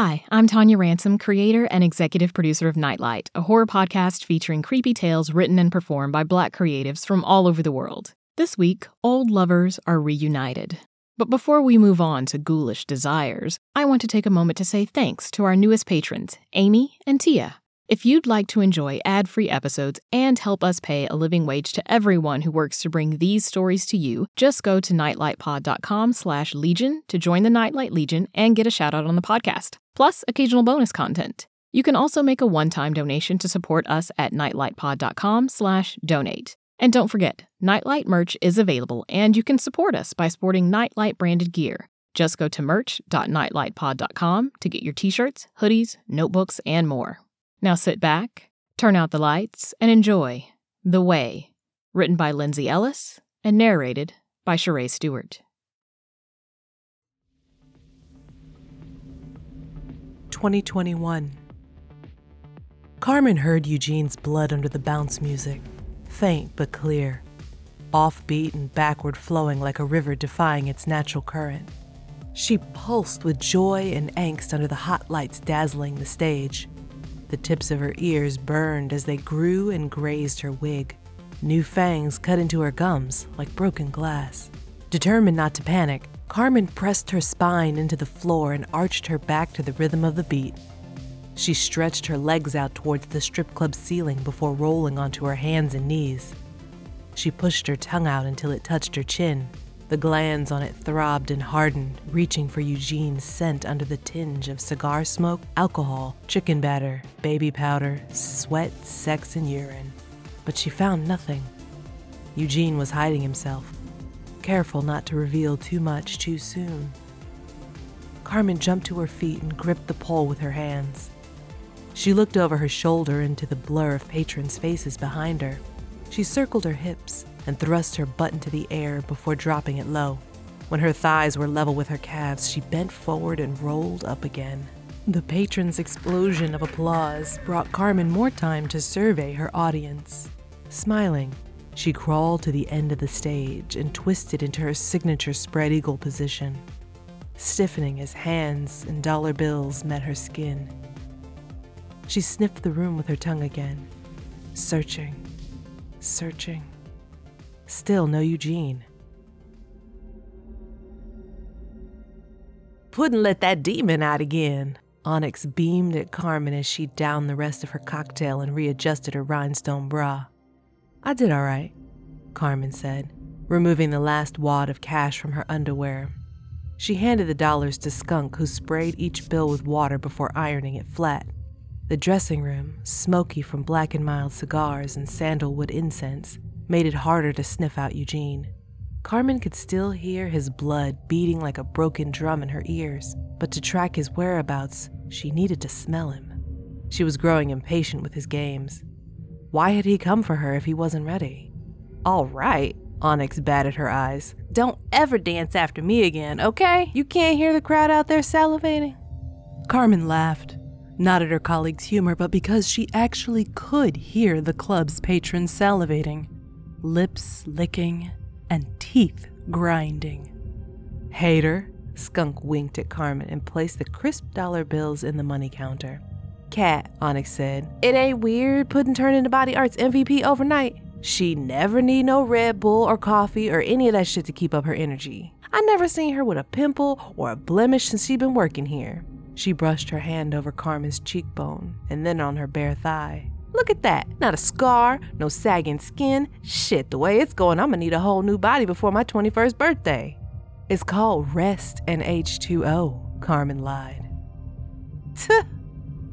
Hi, I'm Tonia Ransom, creator and executive producer of Nightlight, a horror podcast featuring creepy tales written and performed by black creatives from all over the world. This week, old lovers are reunited. But before we move on to ghoulish desires, I want to take a moment to say thanks to our newest patrons, Amy and Tia. If you'd like to enjoy ad-free episodes and help us pay a living wage to everyone who works to bring these stories to you, just go to nightlightpod.com slash legion to join the Nightlight Legion and get a shout out on the podcast, plus occasional bonus content. You can also make a one-time donation to support us at nightlightpod.com slash donate. And don't forget, Nightlight merch is available and you can support us by sporting Nightlight branded gear. Just go to merch.nightlightpod.com to get your t-shirts, hoodies, notebooks, and more. Now sit back, turn out the lights, and enjoy The Way, written by Lyndsey Ellis and narrated by Cherrae Stuart. Twenty twenty one. Carmen heard Eugene's blood under the bounce music, faint but clear, offbeat and backward flowing like a river defying its natural current. She pulsed with joy and angst under the hot lights dazzling the stage. The tips of her ears burned as they grew and grazed her wig. New fangs cut into her gums like broken glass. Determined not to panic, Carmen pressed her spine into the floor and arched her back to the rhythm of the beat. She stretched her legs out towards the strip club ceiling before rolling onto her hands and knees. She pushed her tongue out until it touched her chin. The glands on it throbbed and hardened, reaching for Eugene's scent under the tinge of cigar smoke, alcohol, chicken batter, baby powder, sweat, sex, and urine. But she found nothing. Eugene was hiding himself, careful not to reveal too much too soon. Carmen jumped to her feet and gripped the pole with her hands. She looked over her shoulder into the blur of patrons' faces behind her. She circled her hips, and thrust her butt into the air before dropping it low. When her thighs were level with her calves, she bent forward and rolled up again. The patron's explosion of applause brought Carmen more time to survey her audience. Smiling, she crawled to the end of the stage and twisted into her signature spread eagle position, stiffening as hands and dollar bills met her skin. She sniffed the room with her tongue again, searching, searching. Still no Eugene. Wouldn't let that demon out again. Onyx beamed at Carmen as she downed the rest of her cocktail and readjusted her rhinestone bra. I did all right, Carmen said, removing the last wad of cash from her underwear. She handed the dollars to Skunk, who sprayed each bill with water before ironing it flat. The dressing room, smoky from black and mild cigars and sandalwood incense, made it harder to sniff out Eugene. Carmen could still hear his blood beating like a broken drum in her ears, but to track his whereabouts, she needed to smell him. She was growing impatient with his games. Why had he come for her if he wasn't ready? All right, Onyx batted her eyes. Don't ever dance after me again, okay? You can't hear the crowd out there salivating? Carmen laughed, not at her colleague's humor, but because she actually could hear the club's patrons salivating lips licking, and teeth grinding. Hater, Skunk winked at Carmen and placed the crisp dollar bills in the money counter. Cat, Onyx said, it ain't weird putting turn into body arts MVP overnight. She never need no Red Bull or coffee or any of that shit to keep up her energy. I never seen her with a pimple or a blemish since she been working here. She brushed her hand over Carmen's cheekbone and then on her bare thigh. Look at that. Not a scar, no sagging skin. Shit, the way it's going, I'm gonna need a whole new body before my 21st birthday. It's called rest and H2O, Carmen lied. Tuh.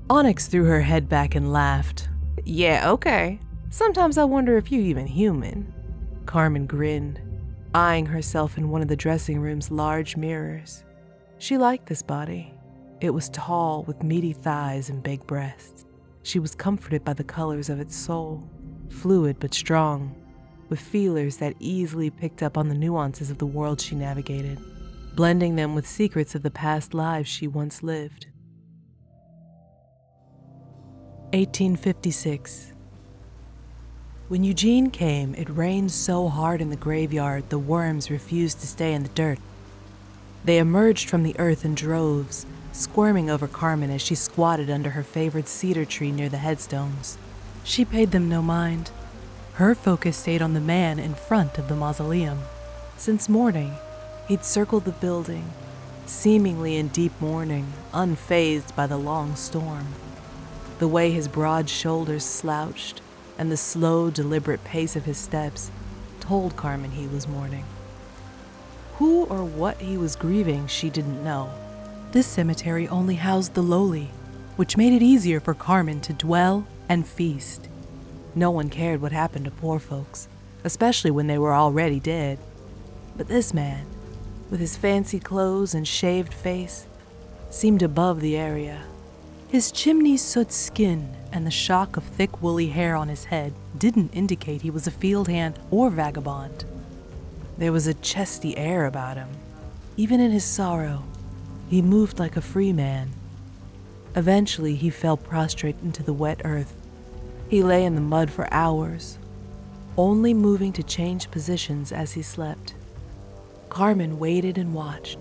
Onyx threw her head back and laughed. Yeah, okay. Sometimes I wonder if you're even human. Carmen grinned, eyeing herself in one of the dressing room's large mirrors. She liked this body. It was tall with meaty thighs and big breasts. She was comforted by the colors of its soul, fluid but strong, with feelers that easily picked up on the nuances of the world she navigated, blending them with secrets of the past lives she once lived. 1856. When Eugene came, it rained so hard in the graveyard the worms refused to stay in the dirt. They emerged from the earth in droves, squirming over Carmen as she squatted under her favorite cedar tree near the headstones. She paid them no mind. Her focus stayed on the man in front of the mausoleum. Since morning, he'd circled the building, seemingly in deep mourning, unfazed by the long storm. The way his broad shoulders slouched, and the slow, deliberate pace of his steps told Carmen he was mourning. Who or what he was grieving, she didn't know. This cemetery only housed the lowly, which made it easier for Carmen to dwell and feast. No one cared what happened to poor folks, especially when they were already dead. But this man, with his fancy clothes and shaved face, seemed above the area. His chimney soot skin and the shock of thick woolly hair on his head didn't indicate he was a field hand or vagabond. There was a chesty air about him. Even in his sorrow, he moved like a free man. Eventually, he fell prostrate into the wet earth. He lay in the mud for hours, only moving to change positions as he slept. Carmen waited and watched.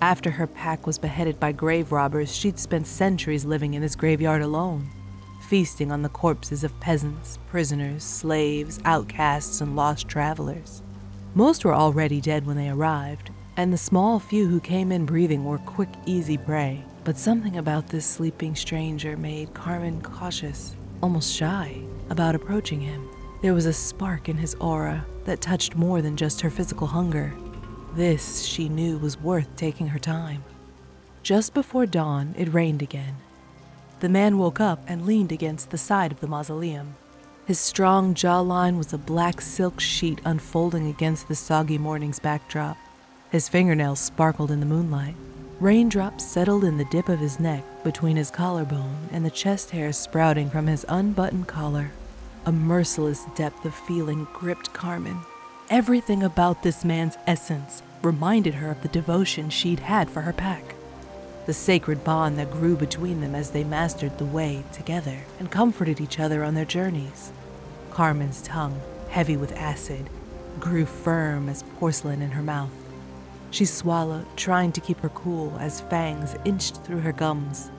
After her pack was beheaded by grave robbers, she'd spent centuries living in this graveyard alone, feasting on the corpses of peasants, prisoners, slaves, outcasts, and lost travelers. Most were already dead when they arrived, and the small few who came in breathing were quick, easy prey. But something about this sleeping stranger made Carmen cautious, almost shy, about approaching him. There was a spark in his aura that touched more than just her physical hunger. This, she knew, was worth taking her time. Just before dawn, it rained again. The man woke up and leaned against the side of the mausoleum. His strong jawline was a black silk sheet unfolding against the soggy morning's backdrop. His fingernails sparkled in the moonlight. Raindrops settled in the dip of his neck between his collarbone and the chest hair sprouting from his unbuttoned collar. A merciless depth of feeling gripped Carmen. Everything about this man's essence reminded her of the devotion she'd had for her pack. The sacred bond that grew between them as they mastered the way together and comforted each other on their journeys. Carmen's tongue, heavy with acid, grew firm as porcelain in her mouth. She swallowed, trying to keep her cool as fangs inched through her gums.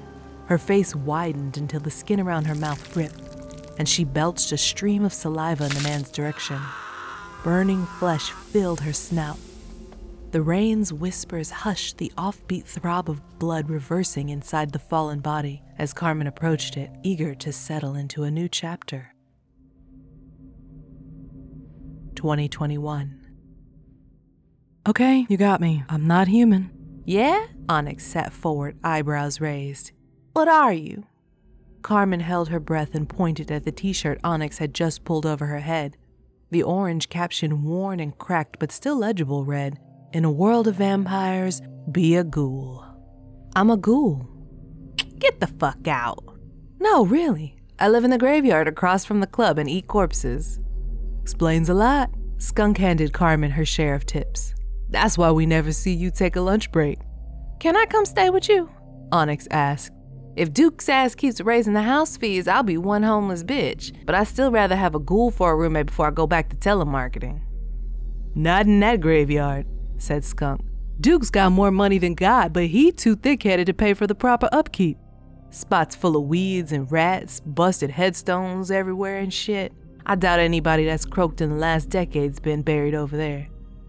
Her face widened until the skin around her mouth ripped, and she belched a stream of saliva in the man's direction. Burning flesh filled her snout. The rain's whispers hushed the offbeat throb of blood reversing inside the fallen body as Carmen approached it, eager to settle into a new chapter. 2021. Okay, you got me. I'm not human. Yeah? Onyx sat forward, eyebrows raised. What are you? Carmen held her breath and pointed at the t shirt Onyx had just pulled over her head. The orange caption, worn and cracked but still legible, read In a world of vampires, be a ghoul. I'm a ghoul. Get the fuck out. No, really. I live in the graveyard across from the club and eat corpses. Explains a lot. Skunk handed Carmen her share of tips. That's why we never see you take a lunch break. Can I come stay with you? Onyx asked. If Duke's ass keeps raising the house fees, I'll be one homeless bitch, but I still rather have a ghoul for a roommate before I go back to telemarketing. Not in that graveyard, said Skunk. Duke's got more money than God, but he too thick-headed to pay for the proper upkeep. Spots full of weeds and rats, busted headstones everywhere and shit. I doubt anybody that's croaked in the last decade's been buried over there.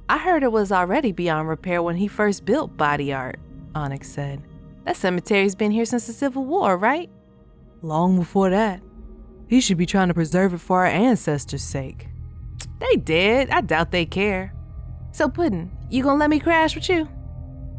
I heard it was already beyond repair when he first built Body Art, Onyx said. That cemetery's been here since the Civil War, right? Long before that. He should be trying to preserve it for our ancestors' sake. They did. I doubt they care. So, Puddin', you gonna let me crash with you?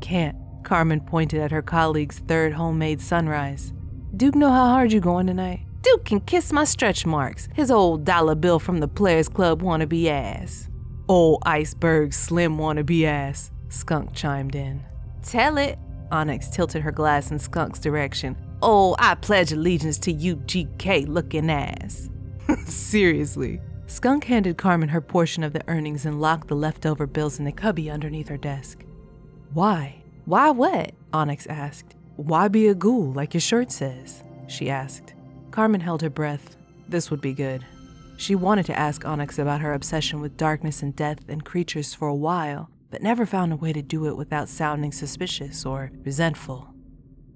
Can't. Carmen pointed at her colleague's third homemade sunrise. Duke know how hard you going tonight? Duke can kiss my stretch marks, his old dollar bill from the Players Club wannabe ass. Old iceberg slim wannabe ass, Skunk chimed in. Tell it. Onyx tilted her glass in Skunk's direction. Oh, I pledge allegiance to you, GK looking ass. Seriously. Skunk handed Carmen her portion of the earnings and locked the leftover bills in the cubby underneath her desk. Why? Why what? Onyx asked. Why be a ghoul like your shirt says? She asked. Carmen held her breath. This would be good. She wanted to ask Onyx about her obsession with darkness and death and creatures for a while, but never found a way to do it without sounding suspicious or resentful.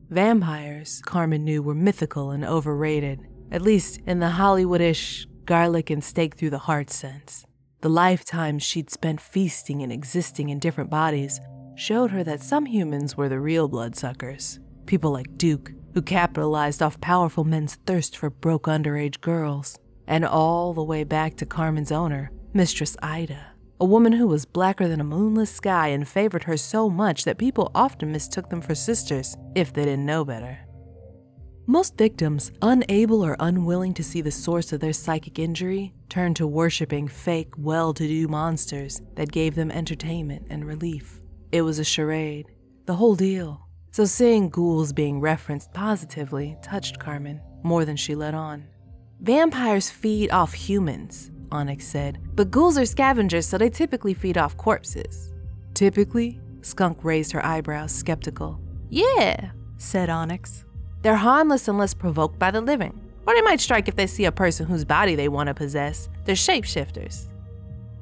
Vampires, Carmen knew, were mythical and overrated, at least in the Hollywoodish garlic and steak through the heart sense. The lifetimes she'd spent feasting and existing in different bodies showed her that some humans were the real bloodsuckers. People like Duke, who capitalized off powerful men's thirst for broke underage girls, and all the way back to Carmen's owner, Mistress Ida, a woman who was blacker than a moonless sky and favored her so much that people often mistook them for sisters if they didn't know better. Most victims, unable or unwilling to see the source of their psychic injury, turned to worshiping fake, well to do monsters that gave them entertainment and relief. It was a charade, the whole deal. So seeing ghouls being referenced positively touched Carmen more than she let on. Vampires feed off humans, Onyx said, but ghouls are scavengers, so they typically feed off corpses. Typically? Skunk raised her eyebrows, skeptical. Yeah, said Onyx. They're harmless unless provoked by the living. Or they might strike if they see a person whose body they want to possess. They're shapeshifters.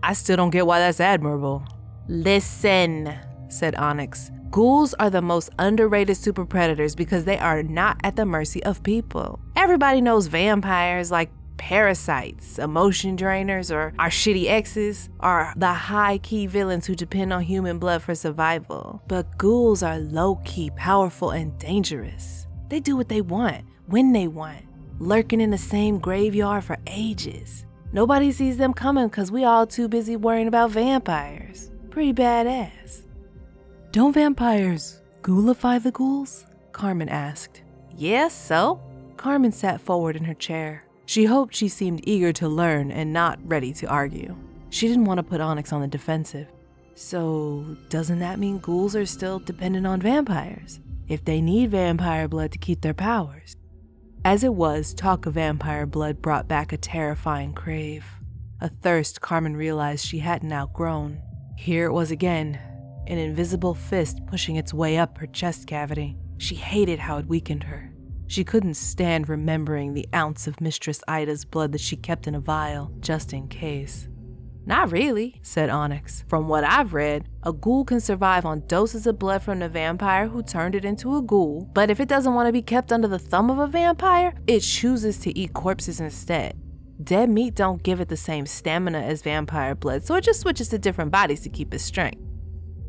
I still don't get why that's admirable. Listen, said Onyx. Ghouls are the most underrated super predators because they are not at the mercy of people. Everybody knows vampires like parasites, emotion drainers, or our shitty exes are the high key villains who depend on human blood for survival. But ghouls are low key, powerful, and dangerous. They do what they want, when they want, lurking in the same graveyard for ages. Nobody sees them coming because we all too busy worrying about vampires. Pretty badass. Don't vampires ghoulify the ghouls? Carmen asked. Yes, so? Carmen sat forward in her chair. She hoped she seemed eager to learn and not ready to argue. She didn't want to put Onyx on the defensive. So, doesn't that mean ghouls are still dependent on vampires? if they need vampire blood to keep their powers. As it was, talk of vampire blood brought back a terrifying crave, a thirst Carmen realized she hadn't outgrown. Here it was again, an invisible fist pushing its way up her chest cavity. She hated how it weakened her. She couldn't stand remembering the ounce of Mistress Ida's blood that she kept in a vial, just in case. Not really, said Onyx. From what I've read, a ghoul can survive on doses of blood from the vampire who turned it into a ghoul, but if it doesn't want to be kept under the thumb of a vampire, it chooses to eat corpses instead. Dead meat don't give it the same stamina as vampire blood, so it just switches to different bodies to keep its strength.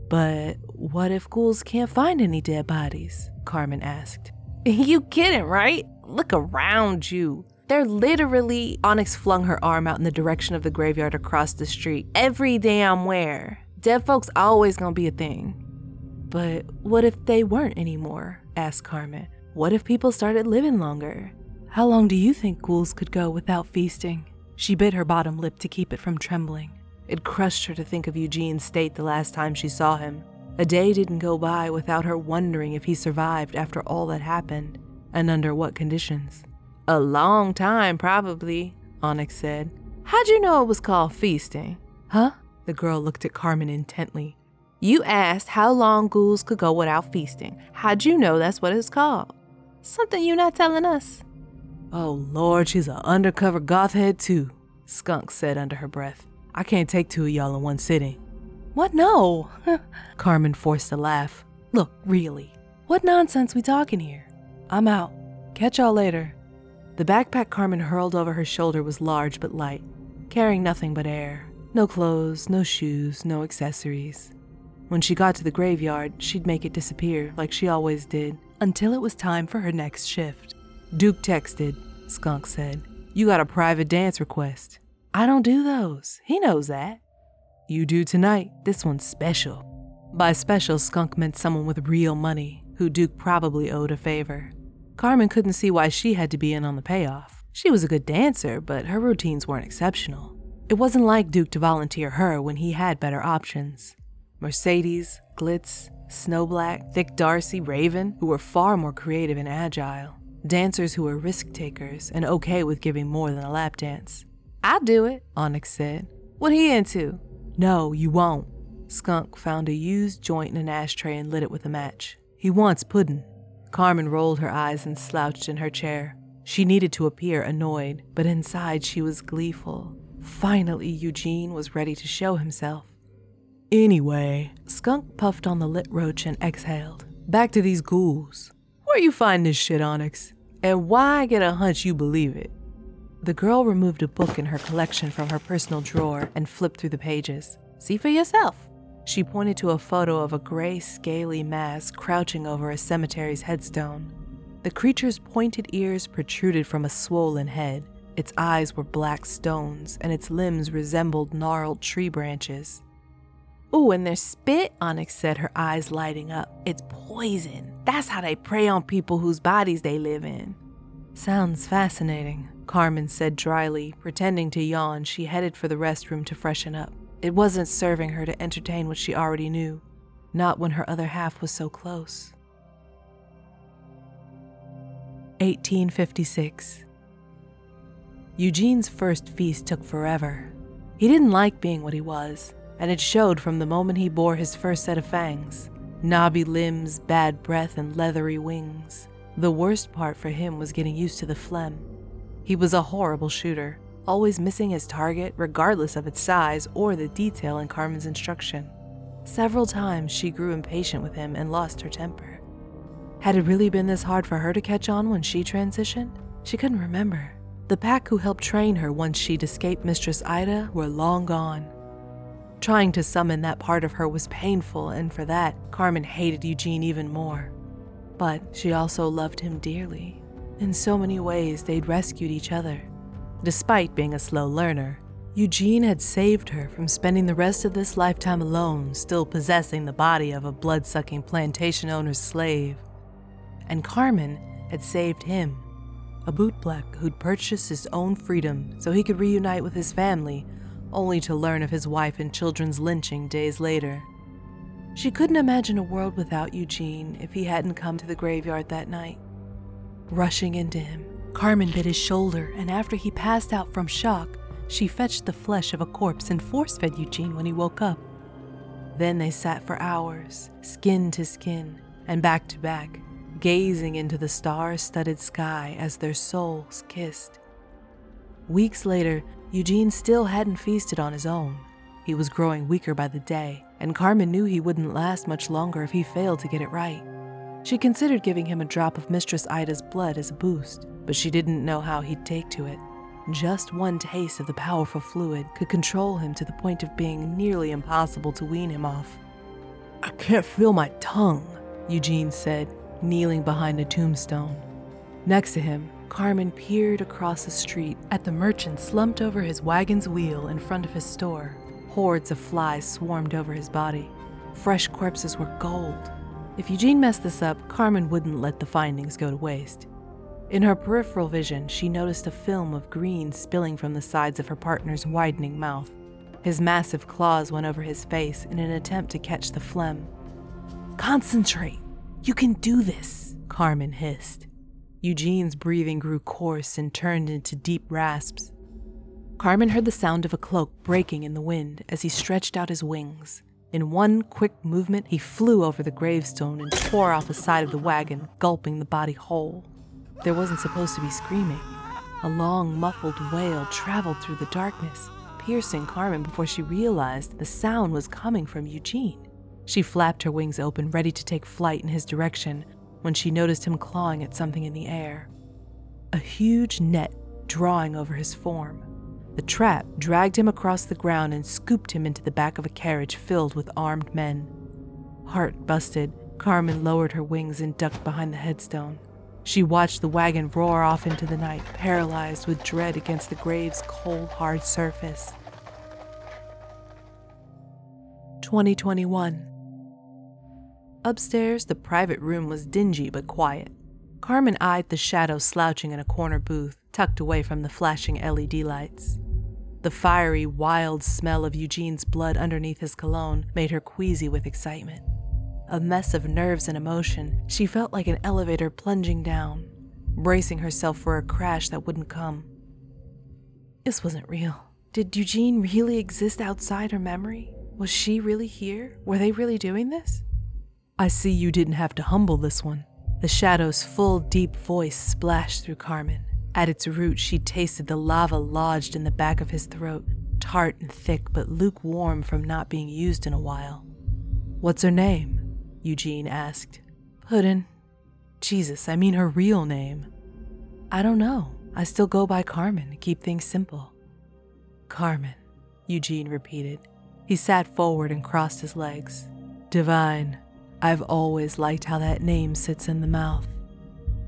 But what if ghouls can't find any dead bodies? Carmen asked. you kidding, right? Look around you. They're literally, Onyx flung her arm out in the direction of the graveyard across the street. Every damn where. Dead folks always gonna be a thing. But what if they weren't anymore? asked Carmen. What if people started living longer? How long do you think ghouls could go without feasting? She bit her bottom lip to keep it from trembling. It crushed her to think of Eugene's state the last time she saw him. A day didn't go by without her wondering if he survived after all that happened, and under what conditions. A long time, probably, Onyx said. How'd you know it was called feasting? Huh? The girl looked at Carmen intently. You asked how long ghouls could go without feasting. How'd you know that's what it's called? Something you're not telling us. Oh Lord, she's an undercover gothhead too, Skunk said under her breath. I can't take two of y'all in one sitting. What no? Carmen forced a laugh. Look, really, what nonsense we talking here? I'm out. Catch y'all later. The backpack Carmen hurled over her shoulder was large but light, carrying nothing but air. No clothes, no shoes, no accessories. When she got to the graveyard, she'd make it disappear like she always did, until it was time for her next shift. Duke texted, Skunk said. You got a private dance request. I don't do those. He knows that. You do tonight. This one's special. By special, Skunk meant someone with real money, who Duke probably owed a favor. Carmen couldn't see why she had to be in on the payoff. She was a good dancer, but her routines weren't exceptional. It wasn't like Duke to volunteer her when he had better options. Mercedes, Glitz, Snowblack, Thick Darcy, Raven, who were far more creative and agile. Dancers who were risk takers and okay with giving more than a lap dance. I'll do it, Onyx said. What he into? No, you won't. Skunk found a used joint in an ashtray and lit it with a match. He wants pudding. Carmen rolled her eyes and slouched in her chair. She needed to appear annoyed, but inside she was gleeful. Finally, Eugene was ready to show himself. Anyway, Skunk puffed on the lit roach and exhaled. Back to these ghouls. Where you find this shit, Onyx? And why get a hunch you believe it? The girl removed a book in her collection from her personal drawer and flipped through the pages. See for yourself. She pointed to a photo of a gray, scaly mass crouching over a cemetery's headstone. The creature's pointed ears protruded from a swollen head. Its eyes were black stones, and its limbs resembled gnarled tree branches. Ooh, and their spit, Onyx said, her eyes lighting up. It's poison. That's how they prey on people whose bodies they live in. Sounds fascinating, Carmen said dryly, pretending to yawn. She headed for the restroom to freshen up. It wasn't serving her to entertain what she already knew, not when her other half was so close. 1856. Eugene's first feast took forever. He didn't like being what he was, and it showed from the moment he bore his first set of fangs knobby limbs, bad breath, and leathery wings. The worst part for him was getting used to the phlegm. He was a horrible shooter, always missing his target regardless of its size or the detail in Carmen's instruction. Several times she grew impatient with him and lost her temper. Had it really been this hard for her to catch on when she transitioned? She couldn't remember. The pack who helped train her once she'd escaped Mistress Ida were long gone. Trying to summon that part of her was painful, and for that, Carmen hated Eugene even more. But she also loved him dearly. In so many ways, they'd rescued each other. Despite being a slow learner, Eugene had saved her from spending the rest of this lifetime alone, still possessing the body of a blood sucking plantation owner's slave. And Carmen had saved him, a bootblack who'd purchased his own freedom so he could reunite with his family only to learn of his wife and children's lynching days later. She couldn't imagine a world without Eugene if he hadn't come to the graveyard that night. Rushing into him, Carmen bit his shoulder, and after he passed out from shock, she fetched the flesh of a corpse and force fed Eugene when he woke up. Then they sat for hours, skin to skin, and back to back, gazing into the star studded sky as their souls kissed. Weeks later, Eugene still hadn't feasted on his own. He was growing weaker by the day, and Carmen knew he wouldn't last much longer if he failed to get it right. She considered giving him a drop of Mistress Ida's blood as a boost, but she didn't know how he'd take to it. Just one taste of the powerful fluid could control him to the point of being nearly impossible to wean him off. I can't feel my tongue, Eugene said, kneeling behind a tombstone. Next to him, Carmen peered across the street at the merchant slumped over his wagon's wheel in front of his store. Hordes of flies swarmed over his body. Fresh corpses were gold. If Eugene messed this up, Carmen wouldn't let the findings go to waste. In her peripheral vision, she noticed a film of green spilling from the sides of her partner's widening mouth. His massive claws went over his face in an attempt to catch the phlegm. Concentrate! You can do this, Carmen hissed. Eugene's breathing grew coarse and turned into deep rasps. Carmen heard the sound of a cloak breaking in the wind as he stretched out his wings. In one quick movement, he flew over the gravestone and tore off the side of the wagon, gulping the body whole. There wasn't supposed to be screaming. A long, muffled wail traveled through the darkness, piercing Carmen before she realized the sound was coming from Eugene. She flapped her wings open, ready to take flight in his direction, when she noticed him clawing at something in the air. A huge net drawing over his form. The trap dragged him across the ground and scooped him into the back of a carriage filled with armed men. Heart busted, Carmen lowered her wings and ducked behind the headstone. She watched the wagon roar off into the night, paralyzed with dread against the grave's cold, hard surface. 2021 Upstairs, the private room was dingy but quiet. Carmen eyed the shadow slouching in a corner booth, tucked away from the flashing LED lights. The fiery, wild smell of Eugene's blood underneath his cologne made her queasy with excitement. A mess of nerves and emotion, she felt like an elevator plunging down, bracing herself for a crash that wouldn't come. This wasn't real. Did Eugene really exist outside her memory? Was she really here? Were they really doing this? I see you didn't have to humble this one. The shadow's full, deep voice splashed through Carmen. At its root, she tasted the lava lodged in the back of his throat, tart and thick, but lukewarm from not being used in a while. What's her name? Eugene asked. Puddin'. Jesus, I mean her real name. I don't know. I still go by Carmen to keep things simple. Carmen, Eugene repeated. He sat forward and crossed his legs. Divine. I've always liked how that name sits in the mouth.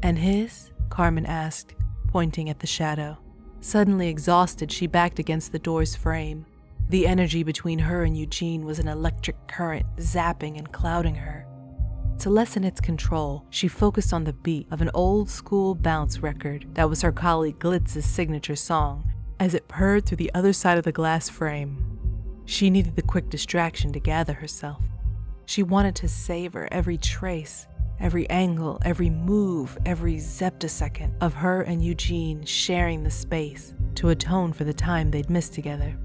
And his? Carmen asked, pointing at the shadow. Suddenly exhausted, she backed against the door's frame. The energy between her and Eugene was an electric current, zapping and clouding her. To lessen its control, she focused on the beat of an old school bounce record that was her colleague Glitz's signature song as it purred through the other side of the glass frame. She needed the quick distraction to gather herself. She wanted to savor every trace, every angle, every move, every zeptosecond of her and Eugene sharing the space to atone for the time they'd missed together.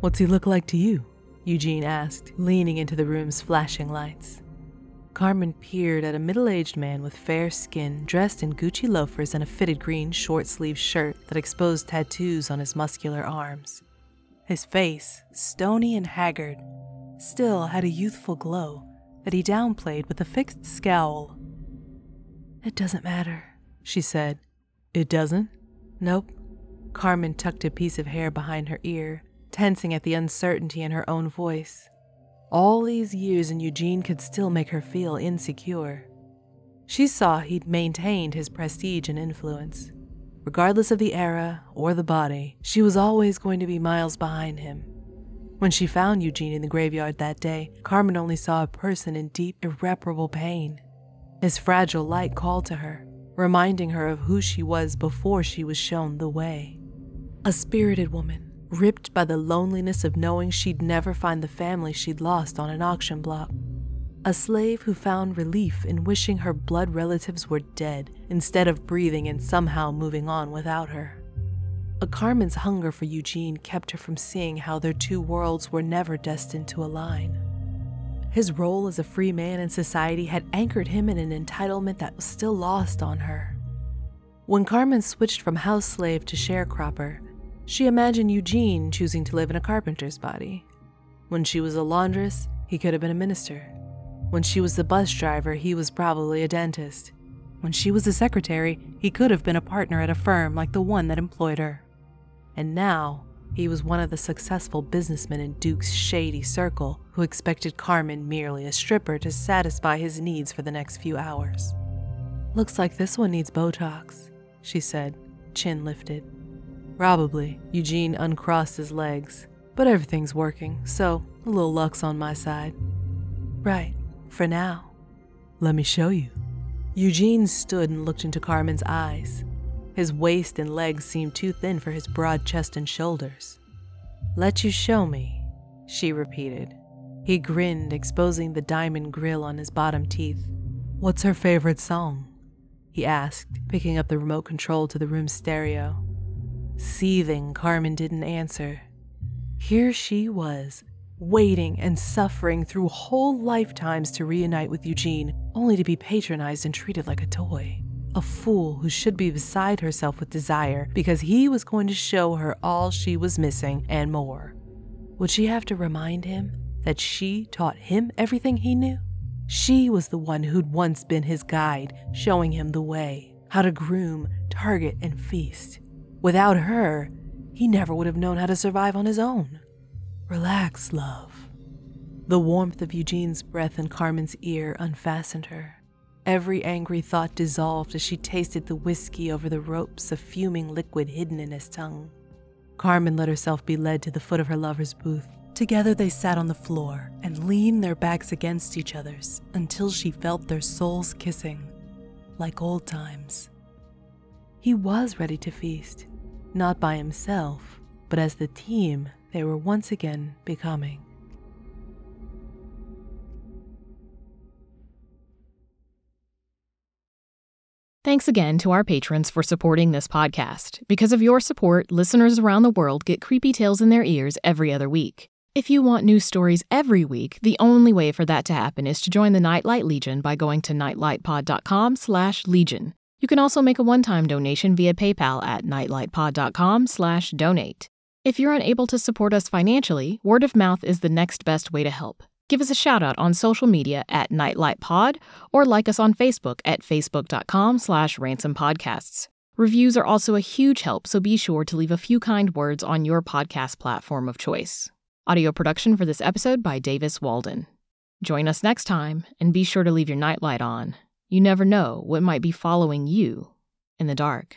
What's he look like to you? Eugene asked, leaning into the room's flashing lights. Carmen peered at a middle aged man with fair skin, dressed in Gucci loafers and a fitted green short sleeved shirt that exposed tattoos on his muscular arms. His face, stony and haggard, still had a youthful glow that he downplayed with a fixed scowl. It doesn't matter, she said. It doesn't? Nope. Carmen tucked a piece of hair behind her ear, tensing at the uncertainty in her own voice. All these years, and Eugene could still make her feel insecure. She saw he'd maintained his prestige and influence. Regardless of the era or the body, she was always going to be miles behind him. When she found Eugene in the graveyard that day, Carmen only saw a person in deep, irreparable pain. His fragile light called to her, reminding her of who she was before she was shown the way. A spirited woman, ripped by the loneliness of knowing she'd never find the family she'd lost on an auction block. A slave who found relief in wishing her blood relatives were dead instead of breathing and somehow moving on without her. A Carmen's hunger for Eugene kept her from seeing how their two worlds were never destined to align. His role as a free man in society had anchored him in an entitlement that was still lost on her. When Carmen switched from house slave to sharecropper, she imagined Eugene choosing to live in a carpenter's body. When she was a laundress, he could have been a minister. When she was the bus driver, he was probably a dentist. When she was a secretary, he could have been a partner at a firm like the one that employed her and now he was one of the successful businessmen in Duke's shady circle who expected Carmen merely a stripper to satisfy his needs for the next few hours. Looks like this one needs Botox, she said, chin lifted. Probably, Eugene uncrossed his legs, but everything's working, so a little luck's on my side. Right, for now. Let me show you. Eugene stood and looked into Carmen's eyes, his waist and legs seemed too thin for his broad chest and shoulders. Let you show me, she repeated. He grinned, exposing the diamond grill on his bottom teeth. What's her favorite song? He asked, picking up the remote control to the room's stereo. Seething, Carmen didn't answer. Here she was, waiting and suffering through whole lifetimes to reunite with Eugene, only to be patronized and treated like a toy a fool who should be beside herself with desire because he was going to show her all she was missing and more. Would she have to remind him that she taught him everything he knew? She was the one who'd once been his guide, showing him the way, how to groom, target, and feast. Without her, he never would have known how to survive on his own. Relax, love. The warmth of Eugene's breath in Carmen's ear unfastened her. Every angry thought dissolved as she tasted the whiskey over the ropes of fuming liquid hidden in his tongue. Carmen let herself be led to the foot of her lover's booth. Together they sat on the floor and leaned their backs against each other's until she felt their souls kissing. like old times. He was ready to feast, not by himself, but as the team they were once again becoming. Thanks again to our patrons for supporting this podcast. Because of your support, listeners around the world get creepy tales in their ears every other week. If you want new stories every week, the only way for that to happen is to join the Nightlight Legion by going to nightlightpod.com/legion. You can also make a one-time donation via PayPal at nightlightpod.com/donate. If you're unable to support us financially, word of mouth is the next best way to help give us a shout out on social media at nightlightpod or like us on Facebook at facebook.com slash ransompodcasts. Reviews are also a huge help, so be sure to leave a few kind words on your podcast platform of choice. Audio production for this episode by Davis Walden. Join us next time, and be sure to leave your nightlight on. You never know what might be following you in the dark.